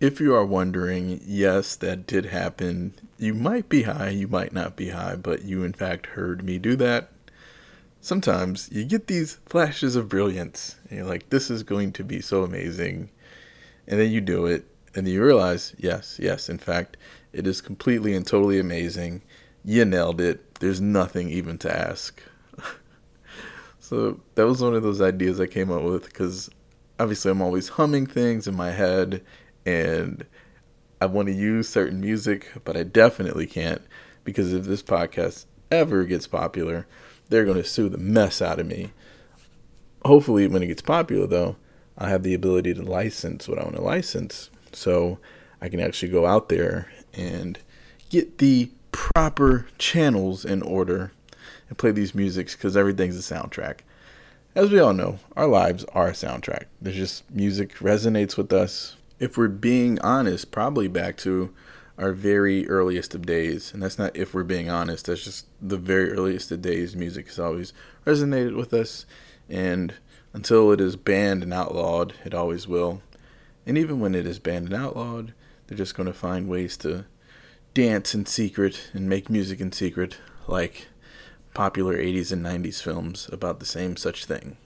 If you are wondering, yes, that did happen. You might be high, you might not be high, but you in fact heard me do that. Sometimes you get these flashes of brilliance, and you're like, this is going to be so amazing. And then you do it, and then you realize, yes, yes, in fact, it is completely and totally amazing. You nailed it. There's nothing even to ask. so that was one of those ideas I came up with because obviously I'm always humming things in my head and I want to use certain music, but I definitely can't because if this podcast ever gets popular, they're going to sue the mess out of me. Hopefully, when it gets popular, though, I have the ability to license what I want to license. So I can actually go out there and get the proper channels in order and play these musics because everything's a soundtrack. As we all know, our lives are a soundtrack. There's just music resonates with us if we're being honest, probably back to our very earliest of days. And that's not if we're being honest, that's just the very earliest of days. Music has always resonated with us. And until it is banned and outlawed, it always will. And even when it is banned and outlawed, they're just going to find ways to dance in secret and make music in secret, like popular 80s and 90s films about the same such thing.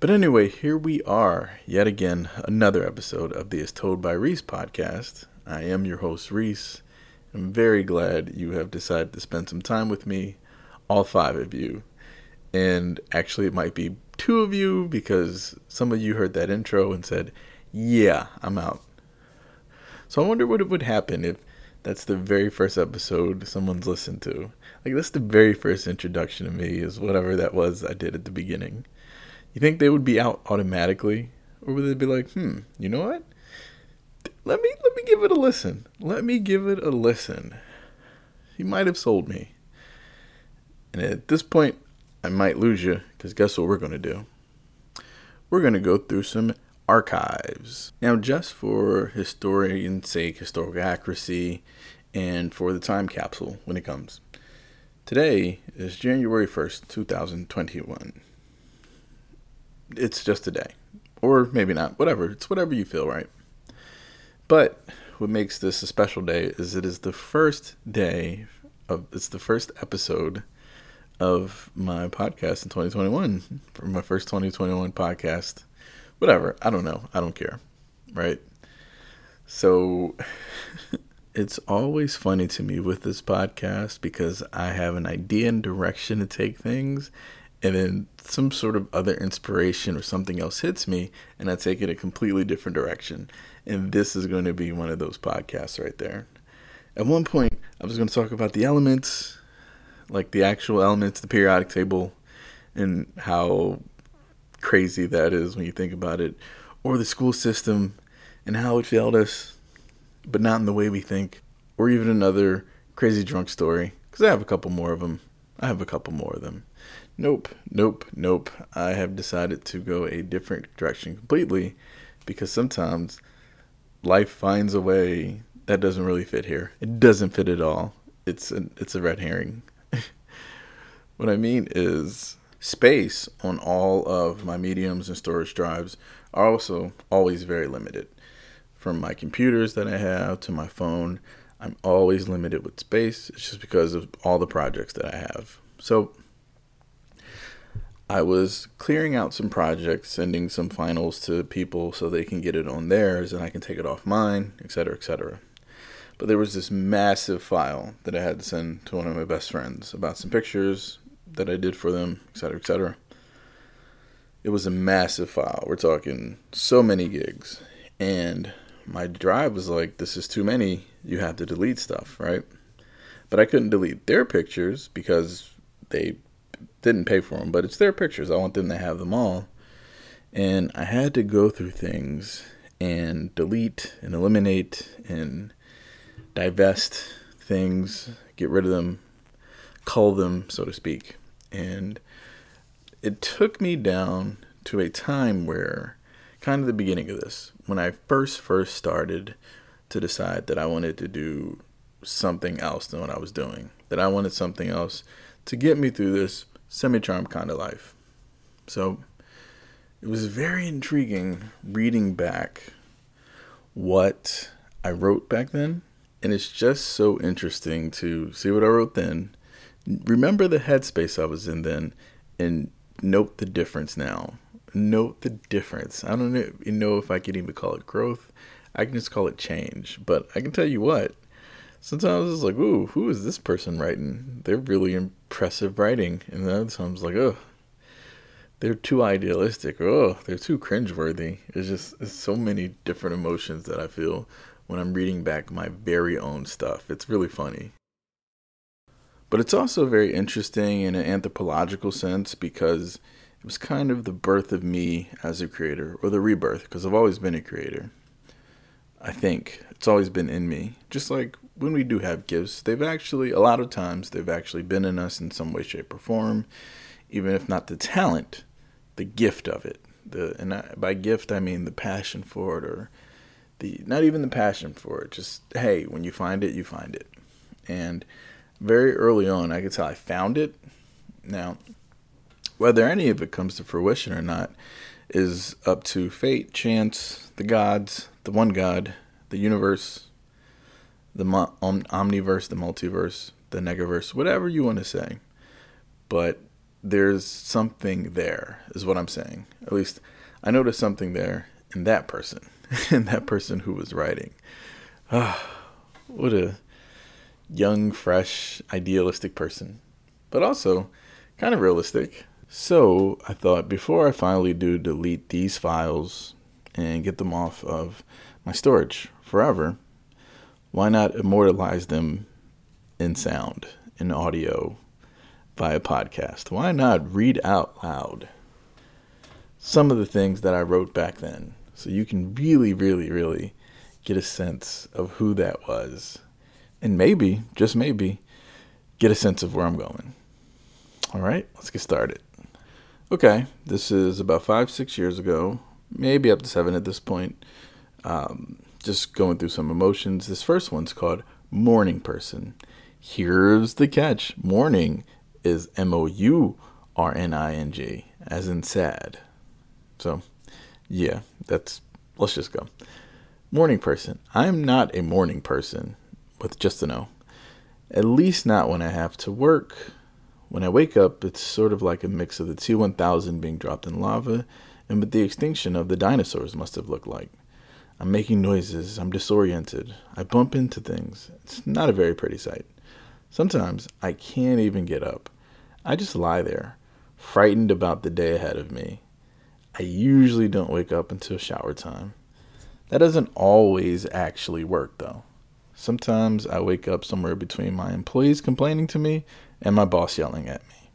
But anyway, here we are, yet again, another episode of the As Told by Reese podcast. I am your host, Reese. I'm very glad you have decided to spend some time with me, all five of you. And actually, it might be two of you because some of you heard that intro and said, Yeah, I'm out. So I wonder what would happen if that's the very first episode someone's listened to. Like, that's the very first introduction to me, is whatever that was I did at the beginning. You think they would be out automatically, or would they be like, hmm, you know what? Let me let me give it a listen. Let me give it a listen. He might have sold me. And at this point, I might lose you because guess what we're going to do? We're going to go through some archives. Now, just for historian's sake, historical accuracy, and for the time capsule when it comes. Today is January 1st, 2021 it's just a day. Or maybe not. Whatever. It's whatever you feel, right? But what makes this a special day is it is the first day of it's the first episode of my podcast in 2021 for my first 2021 podcast. Whatever. I don't know. I don't care. Right? So it's always funny to me with this podcast because I have an idea and direction to take things and then some sort of other inspiration or something else hits me and I take it a completely different direction. And this is going to be one of those podcasts right there. At one point, I was going to talk about the elements, like the actual elements, the periodic table, and how crazy that is when you think about it, or the school system and how it failed us, but not in the way we think, or even another crazy drunk story, because I have a couple more of them. I have a couple more of them. Nope, nope, nope. I have decided to go a different direction completely because sometimes life finds a way that doesn't really fit here. It doesn't fit at all. It's a, it's a red herring. what I mean is space on all of my mediums and storage drives are also always very limited. From my computers that I have to my phone, I'm always limited with space. It's just because of all the projects that I have. So I was clearing out some projects, sending some finals to people so they can get it on theirs and I can take it off mine, etc., etc. But there was this massive file that I had to send to one of my best friends about some pictures that I did for them, etc., etc. It was a massive file. We're talking so many gigs. And my drive was like, this is too many. You have to delete stuff, right? But I couldn't delete their pictures because they didn't pay for them, but it's their pictures. I want them to have them all. And I had to go through things and delete and eliminate and divest things, get rid of them, cull them, so to speak. And it took me down to a time where, kind of the beginning of this, when I first first started to decide that I wanted to do something else than what I was doing, that I wanted something else to get me through this semi charm kind of life. So it was very intriguing reading back what I wrote back then. And it's just so interesting to see what I wrote then, remember the headspace I was in then, and note the difference now. Note the difference. I don't know if I can even call it growth. I can just call it change. But I can tell you what, sometimes it's like, ooh, who is this person writing? They're really impressive writing. And then other times like, oh, they're too idealistic. Oh, they're too cringeworthy. It's just it's so many different emotions that I feel when I'm reading back my very own stuff. It's really funny. But it's also very interesting in an anthropological sense because it was kind of the birth of me as a creator, or the rebirth, because I've always been a creator. I think it's always been in me. Just like when we do have gifts, they've actually, a lot of times, they've actually been in us in some way, shape, or form, even if not the talent, the gift of it. The and I, by gift I mean the passion for it, or the not even the passion for it. Just hey, when you find it, you find it. And very early on, I could tell I found it. Now, whether any of it comes to fruition or not is up to fate, chance, the gods, the one God, the universe, the omniverse, the multiverse, the negaverse, whatever you want to say. But there's something there, is what I'm saying. At least I noticed something there in that person, in that person who was writing. Ah, what a young, fresh, idealistic person, but also kind of realistic. So I thought before I finally do delete these files and get them off of my storage forever, why not immortalize them in sound, in audio, via podcast? Why not read out loud some of the things that I wrote back then so you can really, really, really get a sense of who that was and maybe, just maybe, get a sense of where I'm going. All right, let's get started. Okay, this is about five, six years ago, maybe up to seven at this point. Um, just going through some emotions. This first one's called Morning Person. Here's the catch Morning is M O U R N I N G, as in sad. So, yeah, that's, let's just go. Morning person. I'm not a morning person with just an O. At least not when I have to work when I wake up, it's sort of like a mix of the T 1000 being dropped in lava and what the extinction of the dinosaurs must have looked like. I'm making noises, I'm disoriented, I bump into things. It's not a very pretty sight. Sometimes I can't even get up. I just lie there, frightened about the day ahead of me. I usually don't wake up until shower time. That doesn't always actually work, though. Sometimes I wake up somewhere between my employees complaining to me and my boss yelling at me.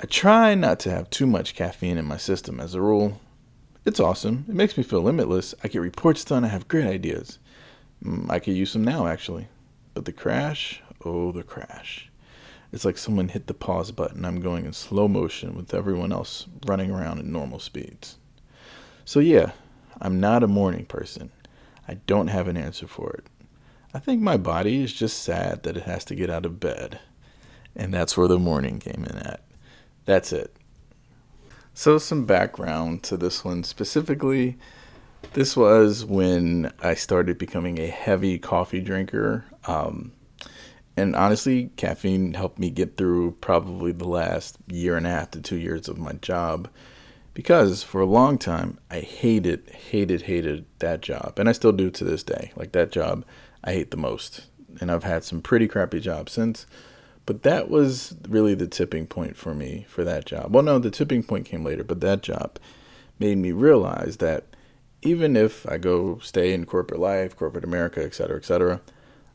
I try not to have too much caffeine in my system as a rule. It's awesome. It makes me feel limitless. I get reports done. I have great ideas. Mm, I could use some now, actually. But the crash, oh, the crash. It's like someone hit the pause button. I'm going in slow motion with everyone else running around at normal speeds. So, yeah, I'm not a morning person. I don't have an answer for it. I think my body is just sad that it has to get out of bed. And that's where the morning came in at. That's it. So, some background to this one specifically. This was when I started becoming a heavy coffee drinker. Um, and honestly, caffeine helped me get through probably the last year and a half to two years of my job because for a long time I hated, hated, hated that job. And I still do to this day. Like that job I hate the most. And I've had some pretty crappy jobs since. But that was really the tipping point for me for that job. Well, no, the tipping point came later, but that job made me realize that even if I go stay in corporate life, corporate America, et cetera, et cetera,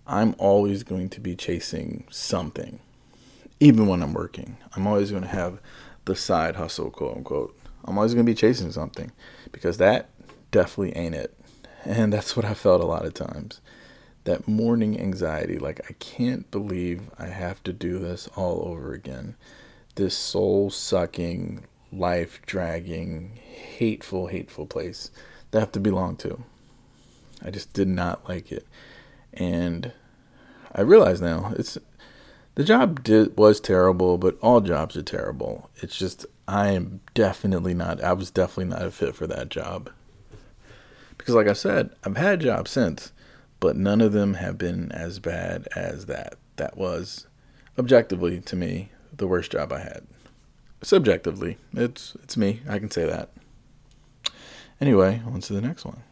I'm always going to be chasing something. Even when I'm working, I'm always going to have the side hustle, quote unquote. I'm always going to be chasing something because that definitely ain't it. And that's what I felt a lot of times. That morning anxiety, like I can't believe I have to do this all over again. This soul sucking, life dragging, hateful, hateful place that I have to belong to. I just did not like it. And I realize now it's the job did, was terrible, but all jobs are terrible. It's just I am definitely not. I was definitely not a fit for that job because, like I said, I've had jobs since, but none of them have been as bad as that. That was objectively to me the worst job I had. Subjectively, it's it's me. I can say that. Anyway, on to the next one.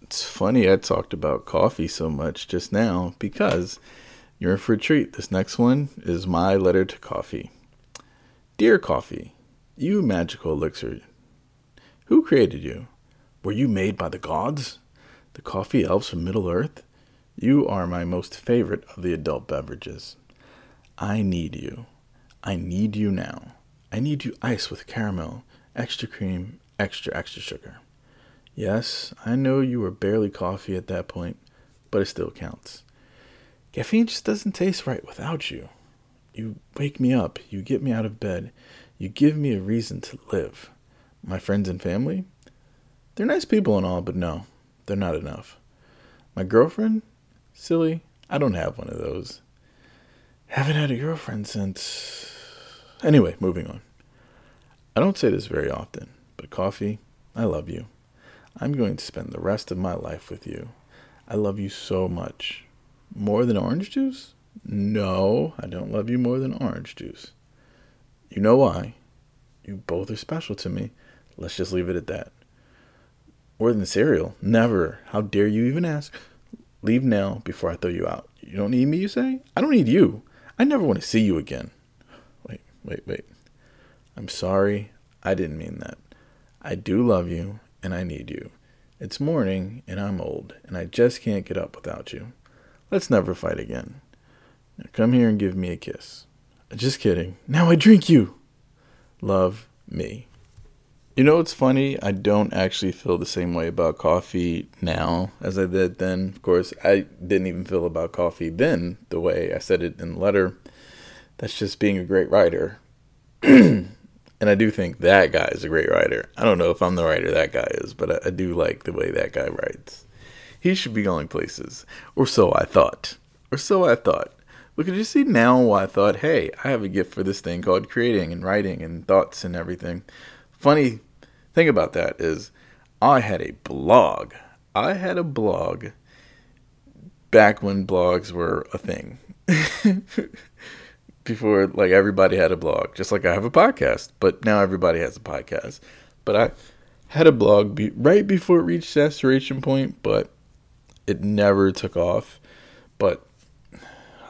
It's funny I talked about coffee so much just now because you're in for a treat. This next one is my letter to coffee. Dear Coffee, you magical elixir, who created you? Were you made by the gods? The coffee elves from Middle Earth? You are my most favorite of the adult beverages. I need you. I need you now. I need you ice with caramel, extra cream, extra, extra sugar. Yes, I know you were barely coffee at that point, but it still counts. Caffeine just doesn't taste right without you. You wake me up, you get me out of bed, you give me a reason to live. My friends and family? They're nice people and all, but no, they're not enough. My girlfriend? Silly, I don't have one of those. Haven't had a girlfriend since. Anyway, moving on. I don't say this very often, but coffee, I love you. I'm going to spend the rest of my life with you. I love you so much. More than orange juice? No, I don't love you more than orange juice. You know why. You both are special to me. Let's just leave it at that. More than cereal? Never. How dare you even ask? Leave now before I throw you out. You don't need me, you say? I don't need you. I never want to see you again. Wait, wait, wait. I'm sorry. I didn't mean that. I do love you, and I need you. It's morning, and I'm old, and I just can't get up without you. Let's never fight again. Now come here and give me a kiss. Just kidding. Now I drink you. Love me. You know what's funny? I don't actually feel the same way about coffee now as I did then. Of course, I didn't even feel about coffee then the way I said it in the letter. That's just being a great writer. and I do think that guy is a great writer. I don't know if I'm the writer that guy is, but I, I do like the way that guy writes. He should be going places. Or so I thought. Or so I thought. But could you see now why I thought, hey, I have a gift for this thing called creating and writing and thoughts and everything. Funny thing about that is I had a blog. I had a blog back when blogs were a thing. Before like everybody had a blog, just like I have a podcast, but now everybody has a podcast. But I had a blog be, right before it reached saturation point, but it never took off. But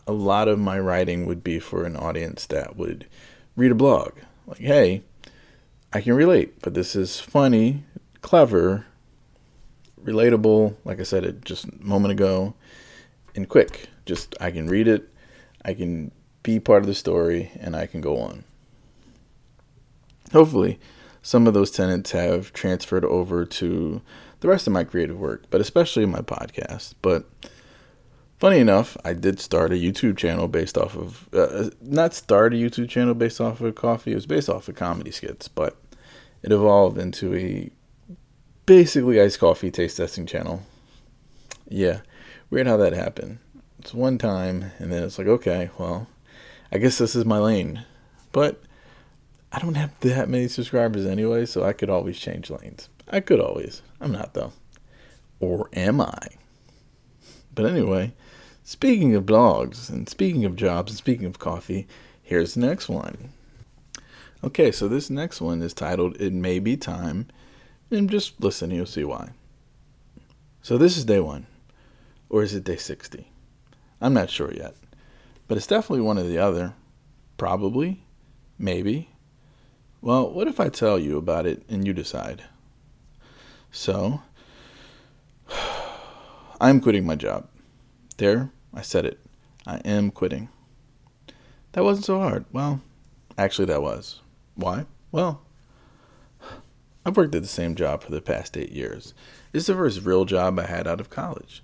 a lot of my writing would be for an audience that would read a blog. Like, hey, I can relate, but this is funny, clever, relatable, like I said it just a moment ago, and quick. Just I can read it, I can be part of the story, and I can go on. Hopefully, some of those tenants have transferred over to the rest of my creative work, but especially my podcast. But funny enough, I did start a YouTube channel based off of uh, not start a YouTube channel based off of coffee. It was based off of comedy skits, but it evolved into a basically iced coffee taste testing channel. Yeah, weird how that happened. It's one time, and then it's like, okay, well, I guess this is my lane. But I don't have that many subscribers anyway, so I could always change lanes. I could always. I'm not though. Or am I? But anyway, speaking of blogs and speaking of jobs and speaking of coffee, here's the next one. Okay, so this next one is titled It May Be Time, and just listen, you'll see why. So this is day one, or is it day 60? I'm not sure yet. But it's definitely one or the other. Probably. Maybe. Well, what if I tell you about it and you decide? So, I'm quitting my job. There, I said it. I am quitting. That wasn't so hard. Well, actually, that was. Why? Well, I've worked at the same job for the past eight years. Is the first real job I had out of college.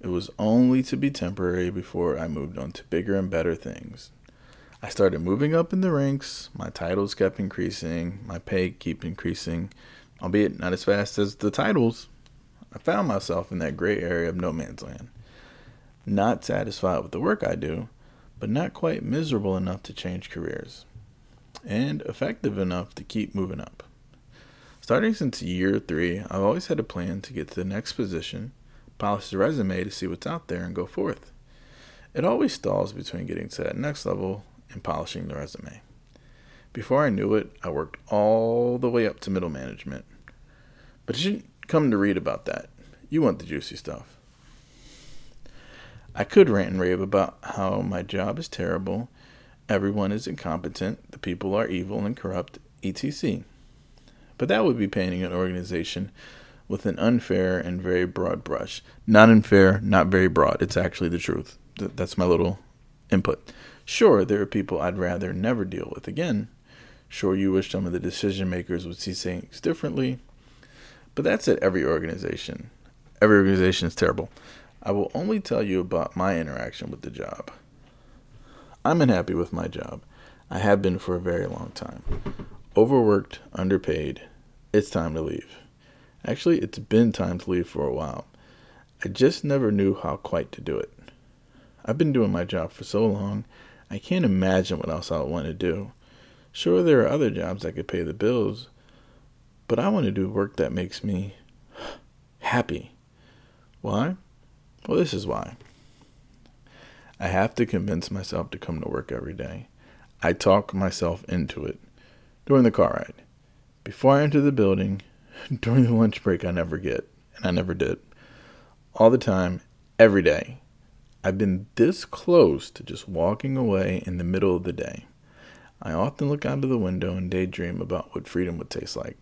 It was only to be temporary before I moved on to bigger and better things. I started moving up in the ranks, my titles kept increasing, my pay kept increasing, albeit not as fast as the titles. I found myself in that gray area of no man's land. Not satisfied with the work I do, but not quite miserable enough to change careers, and effective enough to keep moving up. Starting since year three, I've always had a plan to get to the next position, polish the resume to see what's out there, and go forth. It always stalls between getting to that next level and polishing the resume. Before I knew it, I worked all the way up to middle management. But you didn't come to read about that. You want the juicy stuff. I could rant and rave about how my job is terrible, everyone is incompetent, the people are evil and corrupt, etc. But that would be painting an organization with an unfair and very broad brush. Not unfair, not very broad. It's actually the truth. That's my little input. Sure, there are people I'd rather never deal with again. Sure, you wish some of the decision makers would see things differently. But that's at every organization. Every organization is terrible. I will only tell you about my interaction with the job. I'm unhappy with my job. I have been for a very long time. Overworked, underpaid. It's time to leave. Actually, it's been time to leave for a while. I just never knew how quite to do it. I've been doing my job for so long, I can't imagine what else I would want to do. Sure, there are other jobs that could pay the bills, but I want to do work that makes me happy. Why? Well, this is why. I have to convince myself to come to work every day. I talk myself into it during the car ride. Before I enter the building, during the lunch break, I never get, and I never did. All the time, every day. I've been this close to just walking away in the middle of the day. I often look out of the window and daydream about what freedom would taste like.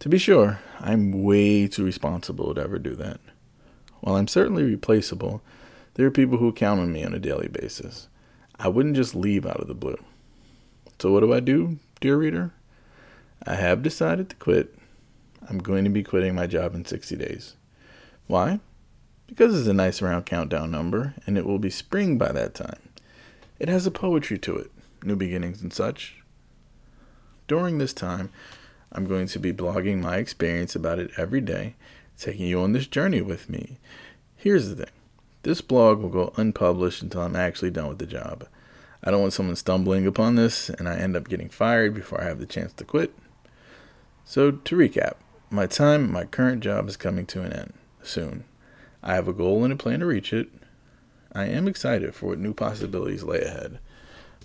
To be sure, I'm way too responsible to ever do that. While I'm certainly replaceable, there are people who count on me on a daily basis. I wouldn't just leave out of the blue. So, what do I do, dear reader? I have decided to quit. I'm going to be quitting my job in 60 days. Why? Because it's a nice round countdown number, and it will be spring by that time. It has a poetry to it, new beginnings and such. During this time, I'm going to be blogging my experience about it every day taking you on this journey with me. Here's the thing this blog will go unpublished until I'm actually done with the job. I don't want someone stumbling upon this and I end up getting fired before I have the chance to quit. So, to recap, my time my current job is coming to an end soon. I have a goal and a plan to reach it. I am excited for what new possibilities lay ahead,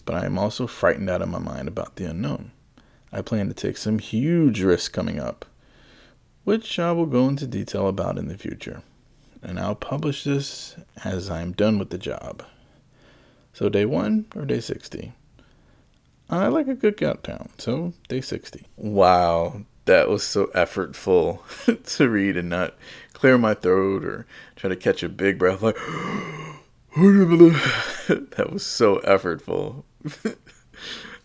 but I am also frightened out of my mind about the unknown. I plan to take some huge risks coming up which I will go into detail about in the future. And I'll publish this as I'm done with the job. So, day one or day 60? I like a good countdown, so day 60. Wow, that was so effortful to read and not clear my throat or try to catch a big breath like, that was so effortful.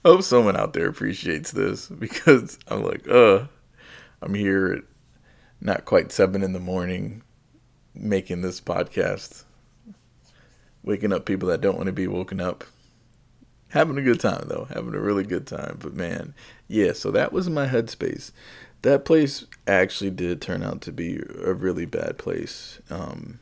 I hope someone out there appreciates this because I'm like, uh, I'm here at not quite seven in the morning making this podcast, waking up people that don't want to be woken up. Having a good time though, having a really good time. But man, yeah, so that was my headspace. That place actually did turn out to be a really bad place. Um,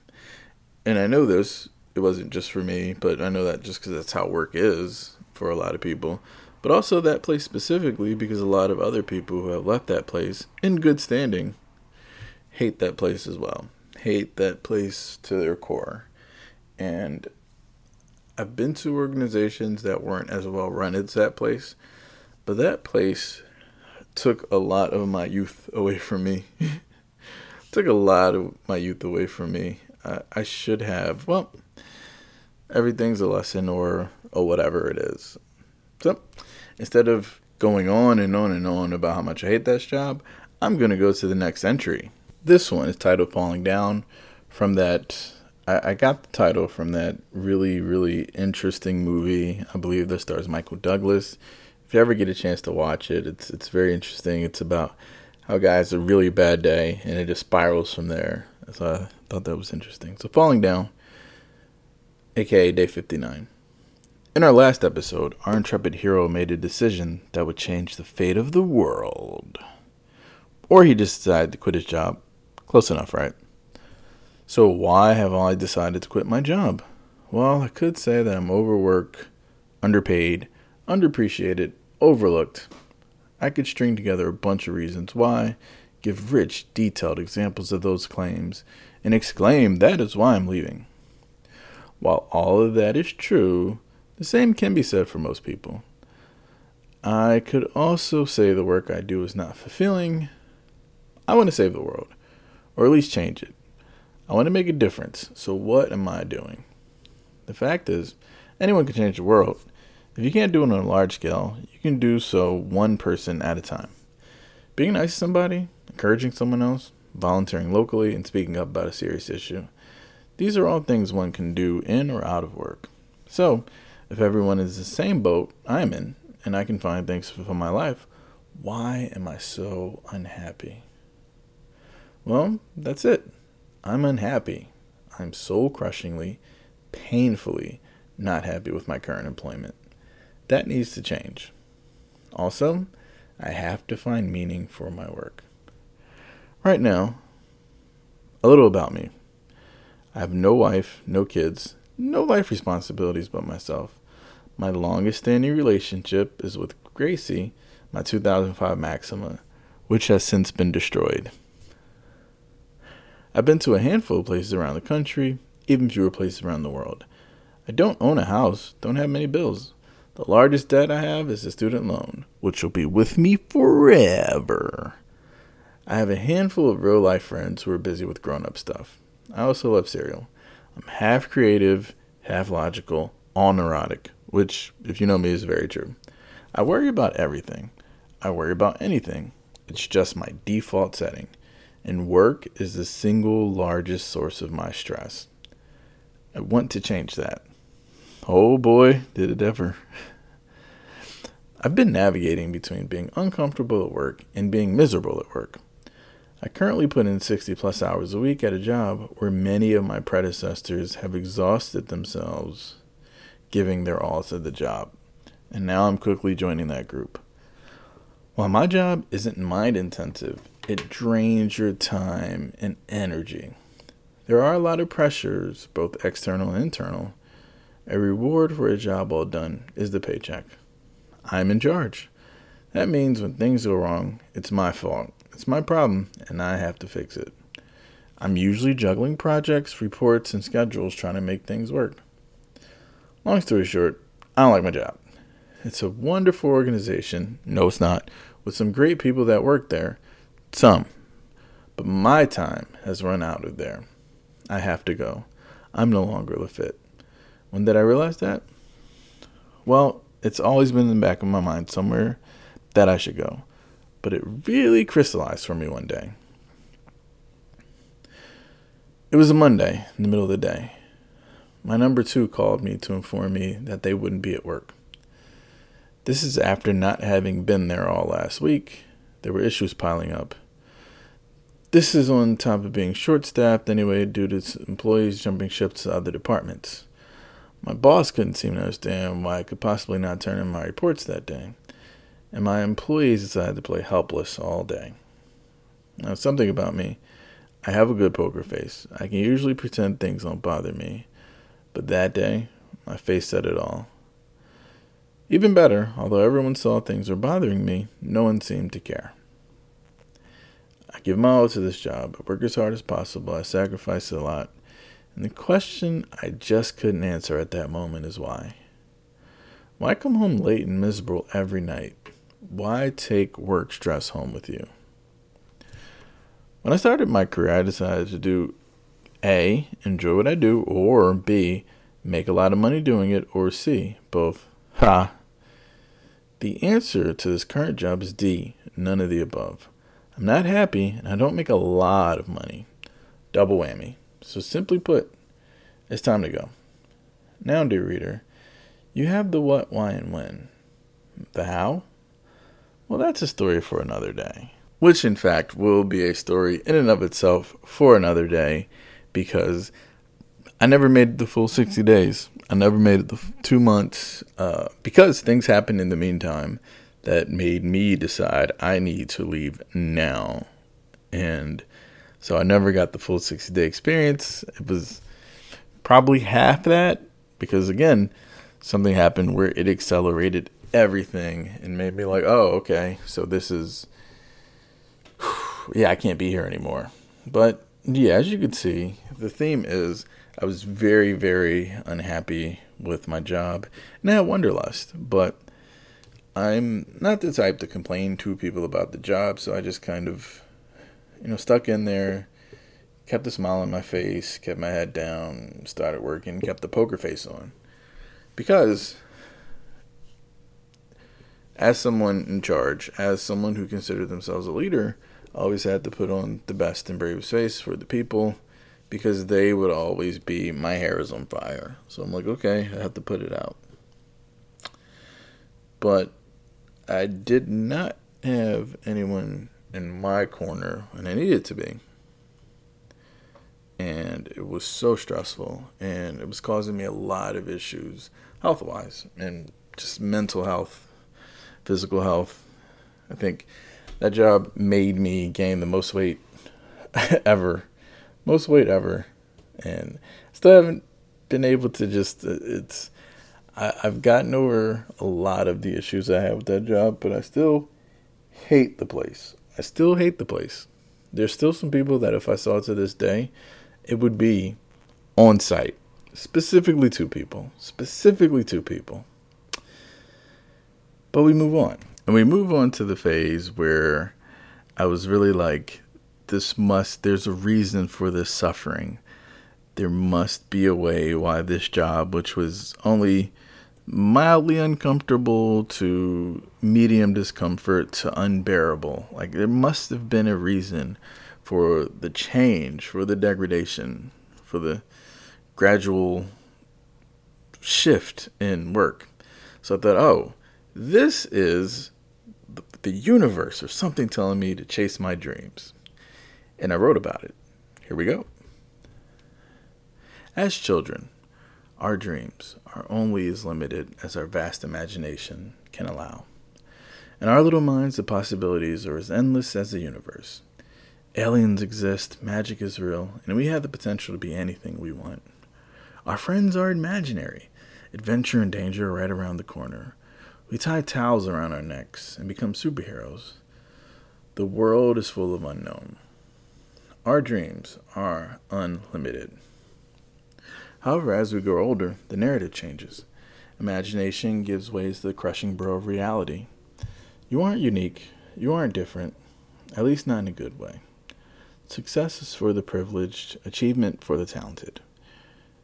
and I know this, it wasn't just for me, but I know that just because that's how work is for a lot of people. But also that place specifically because a lot of other people who have left that place in good standing hate that place as well. Hate that place to their core. And I've been to organizations that weren't as well run as that place, but that place took a lot of my youth away from me. took a lot of my youth away from me. I, I should have, well, everything's a lesson or or whatever it is. So instead of going on and on and on about how much I hate this job, I'm gonna go to the next entry. This one is titled Falling Down from that I, I got the title from that really, really interesting movie. I believe that stars Michael Douglas. If you ever get a chance to watch it, it's it's very interesting. It's about how guys a really bad day and it just spirals from there. So I thought that was interesting. So falling down, aka day fifty nine. In our last episode, our intrepid hero made a decision that would change the fate of the world. Or he just decided to quit his job. Close enough, right? So, why have I decided to quit my job? Well, I could say that I'm overworked, underpaid, underappreciated, overlooked. I could string together a bunch of reasons why, give rich, detailed examples of those claims, and exclaim that is why I'm leaving. While all of that is true, the same can be said for most people. I could also say the work I do is not fulfilling. I want to save the world, or at least change it. I want to make a difference. So what am I doing? The fact is, anyone can change the world. If you can't do it on a large scale, you can do so one person at a time. Being nice to somebody, encouraging someone else, volunteering locally, and speaking up about a serious issue. These are all things one can do in or out of work. So, if everyone is the same boat I'm in, and I can find things for my life, why am I so unhappy? Well, that's it. I'm unhappy. I'm soul crushingly, painfully not happy with my current employment. That needs to change. Also, I have to find meaning for my work. Right now, a little about me. I have no wife, no kids, no life responsibilities but myself. My longest standing relationship is with Gracie, my 2005 Maxima, which has since been destroyed. I've been to a handful of places around the country, even fewer places around the world. I don't own a house, don't have many bills. The largest debt I have is a student loan, which will be with me forever. I have a handful of real life friends who are busy with grown up stuff. I also love cereal. I'm half creative, half logical, all neurotic, which, if you know me, is very true. I worry about everything. I worry about anything. It's just my default setting and work is the single largest source of my stress. I want to change that. Oh boy, did it ever. I've been navigating between being uncomfortable at work and being miserable at work. I currently put in 60 plus hours a week at a job where many of my predecessors have exhausted themselves giving their all to the job. And now I'm quickly joining that group. While my job isn't mind intensive, it drains your time and energy. There are a lot of pressures, both external and internal. A reward for a job well done is the paycheck. I'm in charge. That means when things go wrong, it's my fault. It's my problem, and I have to fix it. I'm usually juggling projects, reports, and schedules trying to make things work. Long story short, I don't like my job. It's a wonderful organization. No, it's not. With some great people that work there some. But my time has run out of there. I have to go. I'm no longer fit. When did I realize that? Well, it's always been in the back of my mind somewhere that I should go. But it really crystallized for me one day. It was a Monday in the middle of the day. My number two called me to inform me that they wouldn't be at work. This is after not having been there all last week. There were issues piling up. This is on top of being short staffed anyway due to employees jumping ship to other departments. My boss couldn't seem to understand why I could possibly not turn in my reports that day, and my employees decided to play helpless all day. Now, something about me, I have a good poker face. I can usually pretend things don't bother me, but that day, my face said it all. Even better, although everyone saw things were bothering me, no one seemed to care. I give my all to this job. I work as hard as possible. I sacrifice a lot. And the question I just couldn't answer at that moment is why? Why come home late and miserable every night? Why take work stress home with you? When I started my career, I decided to do A, enjoy what I do, or B, make a lot of money doing it, or C, both. Ha! The answer to this current job is D, none of the above. I'm not happy and I don't make a lot of money. Double whammy. So, simply put, it's time to go. Now, dear reader, you have the what, why, and when. The how? Well, that's a story for another day. Which, in fact, will be a story in and of itself for another day because I never made the full 60 days. I never made it the two months uh, because things happened in the meantime that made me decide I need to leave now. And so I never got the full 60 day experience. It was probably half that because, again, something happened where it accelerated everything and made me like, oh, okay, so this is, yeah, I can't be here anymore. But yeah, as you can see, the theme is I was very, very unhappy with my job and I had wanderlust, but I'm not the type to complain to people about the job, so I just kind of, you know, stuck in there, kept a smile on my face, kept my head down, started working, kept the poker face on. Because, as someone in charge, as someone who considered themselves a leader, I always had to put on the best and bravest face for the people because they would always be my hair is on fire. So I'm like, okay, I have to put it out. But I did not have anyone in my corner when I needed to be. And it was so stressful and it was causing me a lot of issues health wise and just mental health, physical health. I think that job made me gain the most weight ever. Most weight ever. And still haven't been able to just, uh, it's, I, I've gotten over a lot of the issues I have with that job, but I still hate the place. I still hate the place. There's still some people that if I saw to this day, it would be on sight. Specifically two people. Specifically two people. But we move on. And we move on to the phase where I was really like, this must, there's a reason for this suffering. There must be a way why this job, which was only mildly uncomfortable to medium discomfort to unbearable. Like there must have been a reason for the change, for the degradation, for the gradual shift in work. So I thought, oh, this is the universe or something telling me to chase my dreams. And I wrote about it. Here we go. As children, our dreams are only as limited as our vast imagination can allow. In our little minds, the possibilities are as endless as the universe. Aliens exist, magic is real, and we have the potential to be anything we want. Our friends are imaginary. Adventure and danger are right around the corner. We tie towels around our necks and become superheroes. The world is full of unknown. Our dreams are unlimited. However, as we grow older, the narrative changes. Imagination gives way to the crushing blow of reality. You aren't unique. You aren't different, at least not in a good way. Success is for the privileged, achievement for the talented.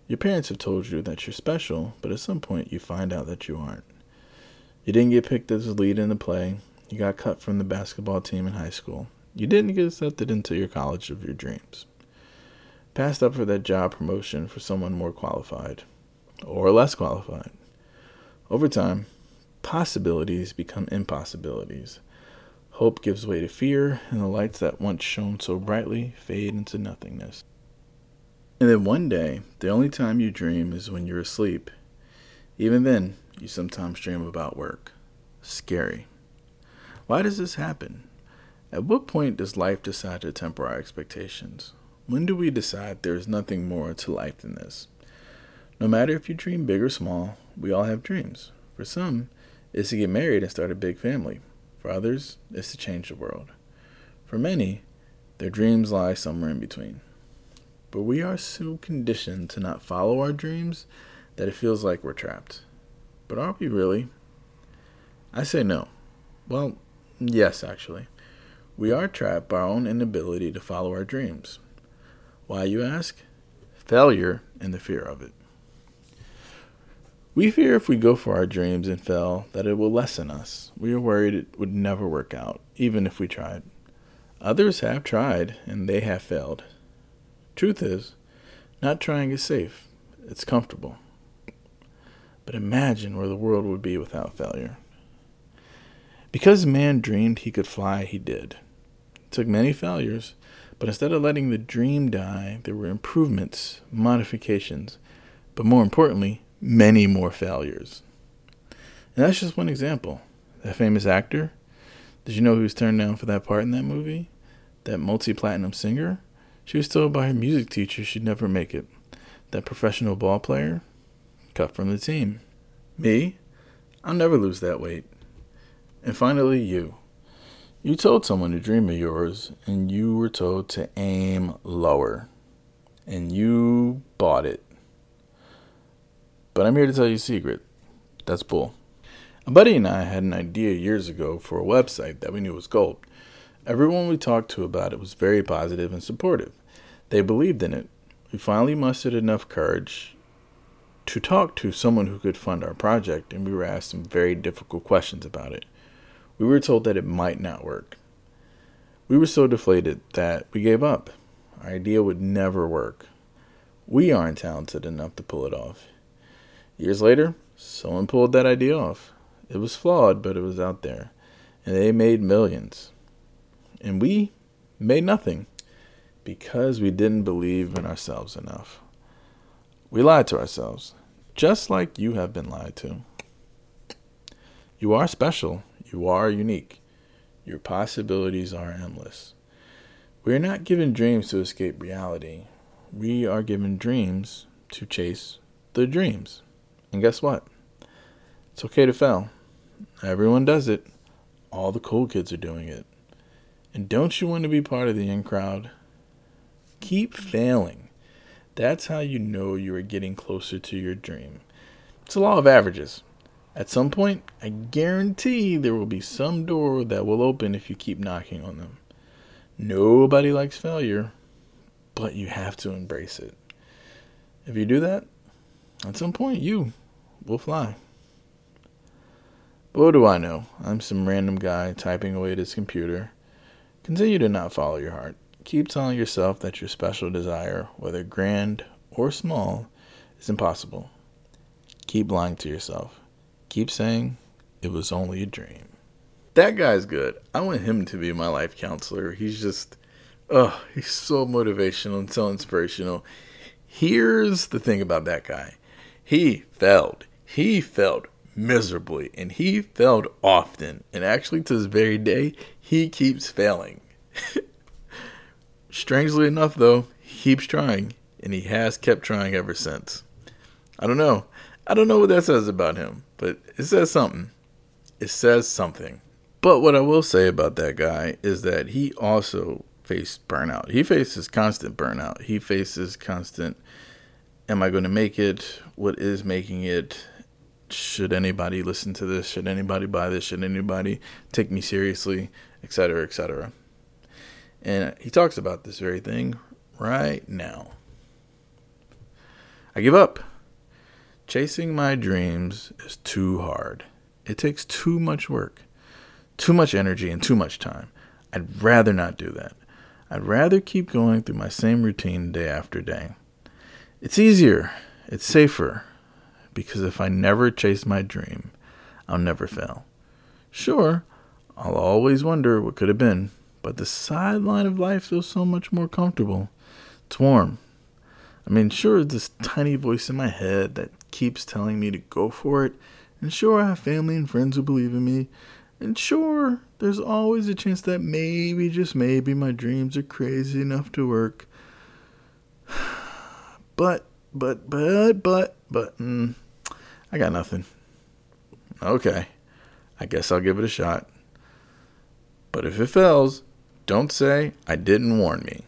Your parents have told you that you're special, but at some point you find out that you aren't. You didn't get picked as a lead in the play. You got cut from the basketball team in high school. You didn't get accepted into your college of your dreams passed up for that job promotion for someone more qualified or less qualified. Over time, possibilities become impossibilities. Hope gives way to fear, and the lights that once shone so brightly fade into nothingness. And then one day, the only time you dream is when you're asleep. Even then, you sometimes dream about work. Scary. Why does this happen? At what point does life decide to temper our expectations? When do we decide there is nothing more to life than this? No matter if you dream big or small, we all have dreams. For some, it's to get married and start a big family. For others, it's to change the world. For many, their dreams lie somewhere in between. But we are so conditioned to not follow our dreams that it feels like we're trapped. But are we really? I say no. Well, yes, actually. We are trapped by our own inability to follow our dreams. Why, you ask? Failure and the fear of it. We fear if we go for our dreams and fail that it will lessen us. We are worried it would never work out, even if we tried. Others have tried and they have failed. Truth is, not trying is safe, it's comfortable. But imagine where the world would be without failure. Because man dreamed he could fly, he did. It took many failures, but instead of letting the dream die, there were improvements, modifications, but more importantly, many more failures. And that's just one example. That famous actor, did you know who was turned down for that part in that movie? That multi platinum singer? She was told by her music teacher she'd never make it. That professional ball player? Cut from the team. Me? I'll never lose that weight. And finally, you. You told someone a dream of yours, and you were told to aim lower. And you bought it. But I'm here to tell you a secret. That's bull. A buddy and I had an idea years ago for a website that we knew was gold. Everyone we talked to about it was very positive and supportive. They believed in it. We finally mustered enough courage to talk to someone who could fund our project, and we were asked some very difficult questions about it. We were told that it might not work. We were so deflated that we gave up. Our idea would never work. We aren't talented enough to pull it off. Years later, someone pulled that idea off. It was flawed, but it was out there. And they made millions. And we made nothing because we didn't believe in ourselves enough. We lied to ourselves, just like you have been lied to. You are special. You are unique. Your possibilities are endless. We are not given dreams to escape reality. We are given dreams to chase the dreams. And guess what? It's okay to fail. Everyone does it. All the cool kids are doing it. And don't you want to be part of the in crowd? Keep failing. That's how you know you are getting closer to your dream. It's a law of averages. At some point, I guarantee there will be some door that will open if you keep knocking on them. Nobody likes failure, but you have to embrace it. If you do that, at some point, you will fly. But what do I know? I'm some random guy typing away at his computer. Continue to not follow your heart. Keep telling yourself that your special desire, whether grand or small, is impossible. Keep lying to yourself. Keep saying it was only a dream. That guy's good. I want him to be my life counselor. He's just, oh, he's so motivational and so inspirational. Here's the thing about that guy he failed. He failed miserably and he failed often. And actually, to this very day, he keeps failing. Strangely enough, though, he keeps trying and he has kept trying ever since. I don't know. I don't know what that says about him, but it says something. It says something. But what I will say about that guy is that he also faced burnout. He faces constant burnout. He faces constant am I going to make it? What is making it? Should anybody listen to this? Should anybody buy this? Should anybody take me seriously? Etc. Etc. And he talks about this very thing right now. I give up. Chasing my dreams is too hard. It takes too much work, too much energy, and too much time. I'd rather not do that. I'd rather keep going through my same routine day after day. It's easier, it's safer, because if I never chase my dream, I'll never fail. Sure, I'll always wonder what could have been, but the sideline of life feels so much more comfortable. It's warm. I mean, sure, this tiny voice in my head that keeps telling me to go for it, and sure, I have family and friends who believe in me, and sure, there's always a chance that maybe, just maybe, my dreams are crazy enough to work. But, but, but, but, but, mm, I got nothing. Okay. I guess I'll give it a shot. But if it fails, don't say I didn't warn me.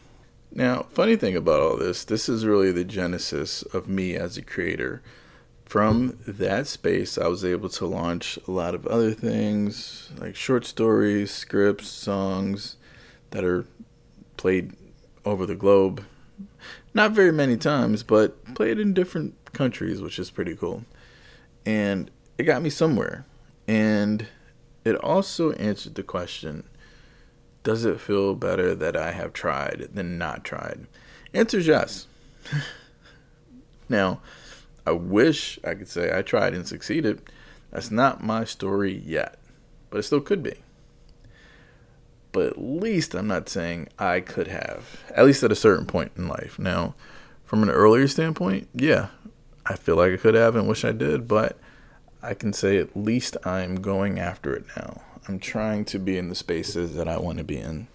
Now, funny thing about all this, this is really the genesis of me as a creator. From that space, I was able to launch a lot of other things like short stories, scripts, songs that are played over the globe not very many times, but played in different countries, which is pretty cool. And it got me somewhere. And it also answered the question Does it feel better that I have tried than not tried? Answer is yes. now, I wish I could say I tried and succeeded. That's not my story yet, but it still could be. But at least I'm not saying I could have, at least at a certain point in life. Now, from an earlier standpoint, yeah, I feel like I could have and wish I did, but I can say at least I'm going after it now. I'm trying to be in the spaces that I want to be in.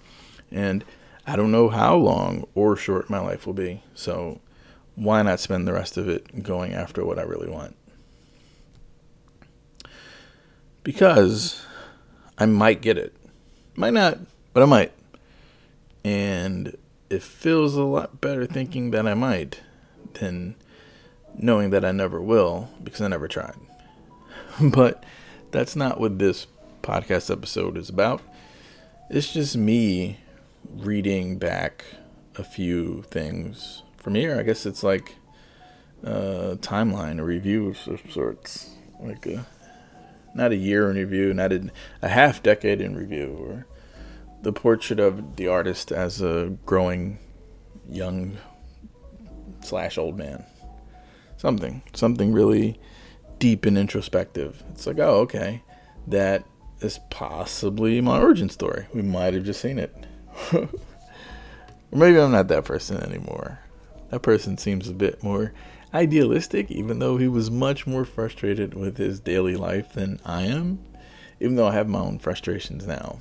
And I don't know how long or short my life will be. So why not spend the rest of it going after what I really want? Because I might get it. Might not, but I might. And it feels a lot better thinking that I might than knowing that I never will because I never tried. but that's not what this podcast episode is about. It's just me reading back a few things from here. I guess it's like a timeline, a review of sorts, like a not a year in review, not a, a half decade in review, or the portrait of the artist as a growing young slash old man. Something, something really deep and introspective. It's like, oh, okay, that is possibly my origin story. We might have just seen it. or maybe I'm not that person anymore. That person seems a bit more idealistic, even though he was much more frustrated with his daily life than I am, even though I have my own frustrations now.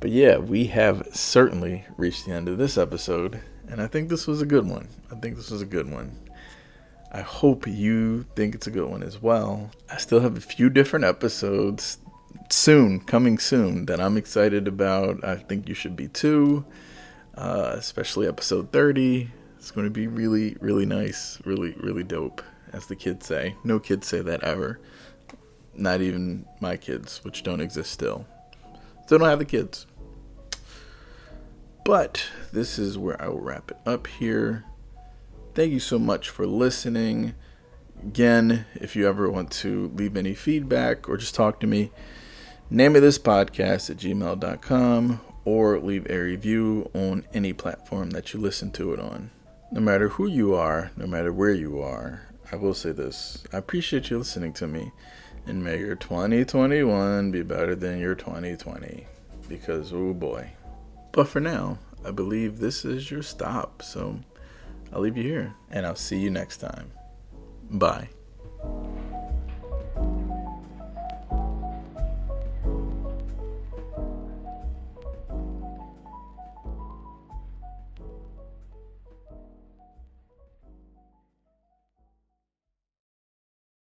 But yeah, we have certainly reached the end of this episode, and I think this was a good one. I think this was a good one. I hope you think it's a good one as well. I still have a few different episodes soon, coming soon, that I'm excited about. I think you should be too, uh, especially episode 30. It's going to be really, really nice, really, really dope, as the kids say. No kids say that ever. Not even my kids, which don't exist still. Still don't have the kids. But this is where I will wrap it up here. Thank you so much for listening. Again, if you ever want to leave any feedback or just talk to me, name of this podcast at gmail.com or leave a review on any platform that you listen to it on. No matter who you are, no matter where you are, I will say this I appreciate you listening to me, and may your 2021 be better than your 2020. Because, oh boy. But for now, I believe this is your stop. So I'll leave you here and I'll see you next time. Bye.